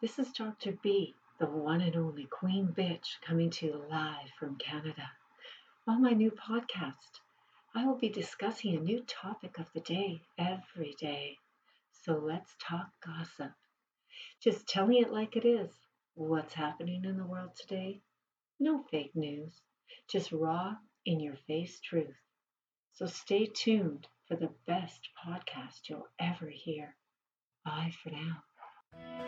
This is Dr. B, the one and only Queen Bitch, coming to you live from Canada. On my new podcast, I will be discussing a new topic of the day every day. So let's talk gossip. Just telling it like it is. What's happening in the world today? No fake news, just raw, in your face truth. So stay tuned for the best podcast you'll ever hear. Bye for now. Thank you.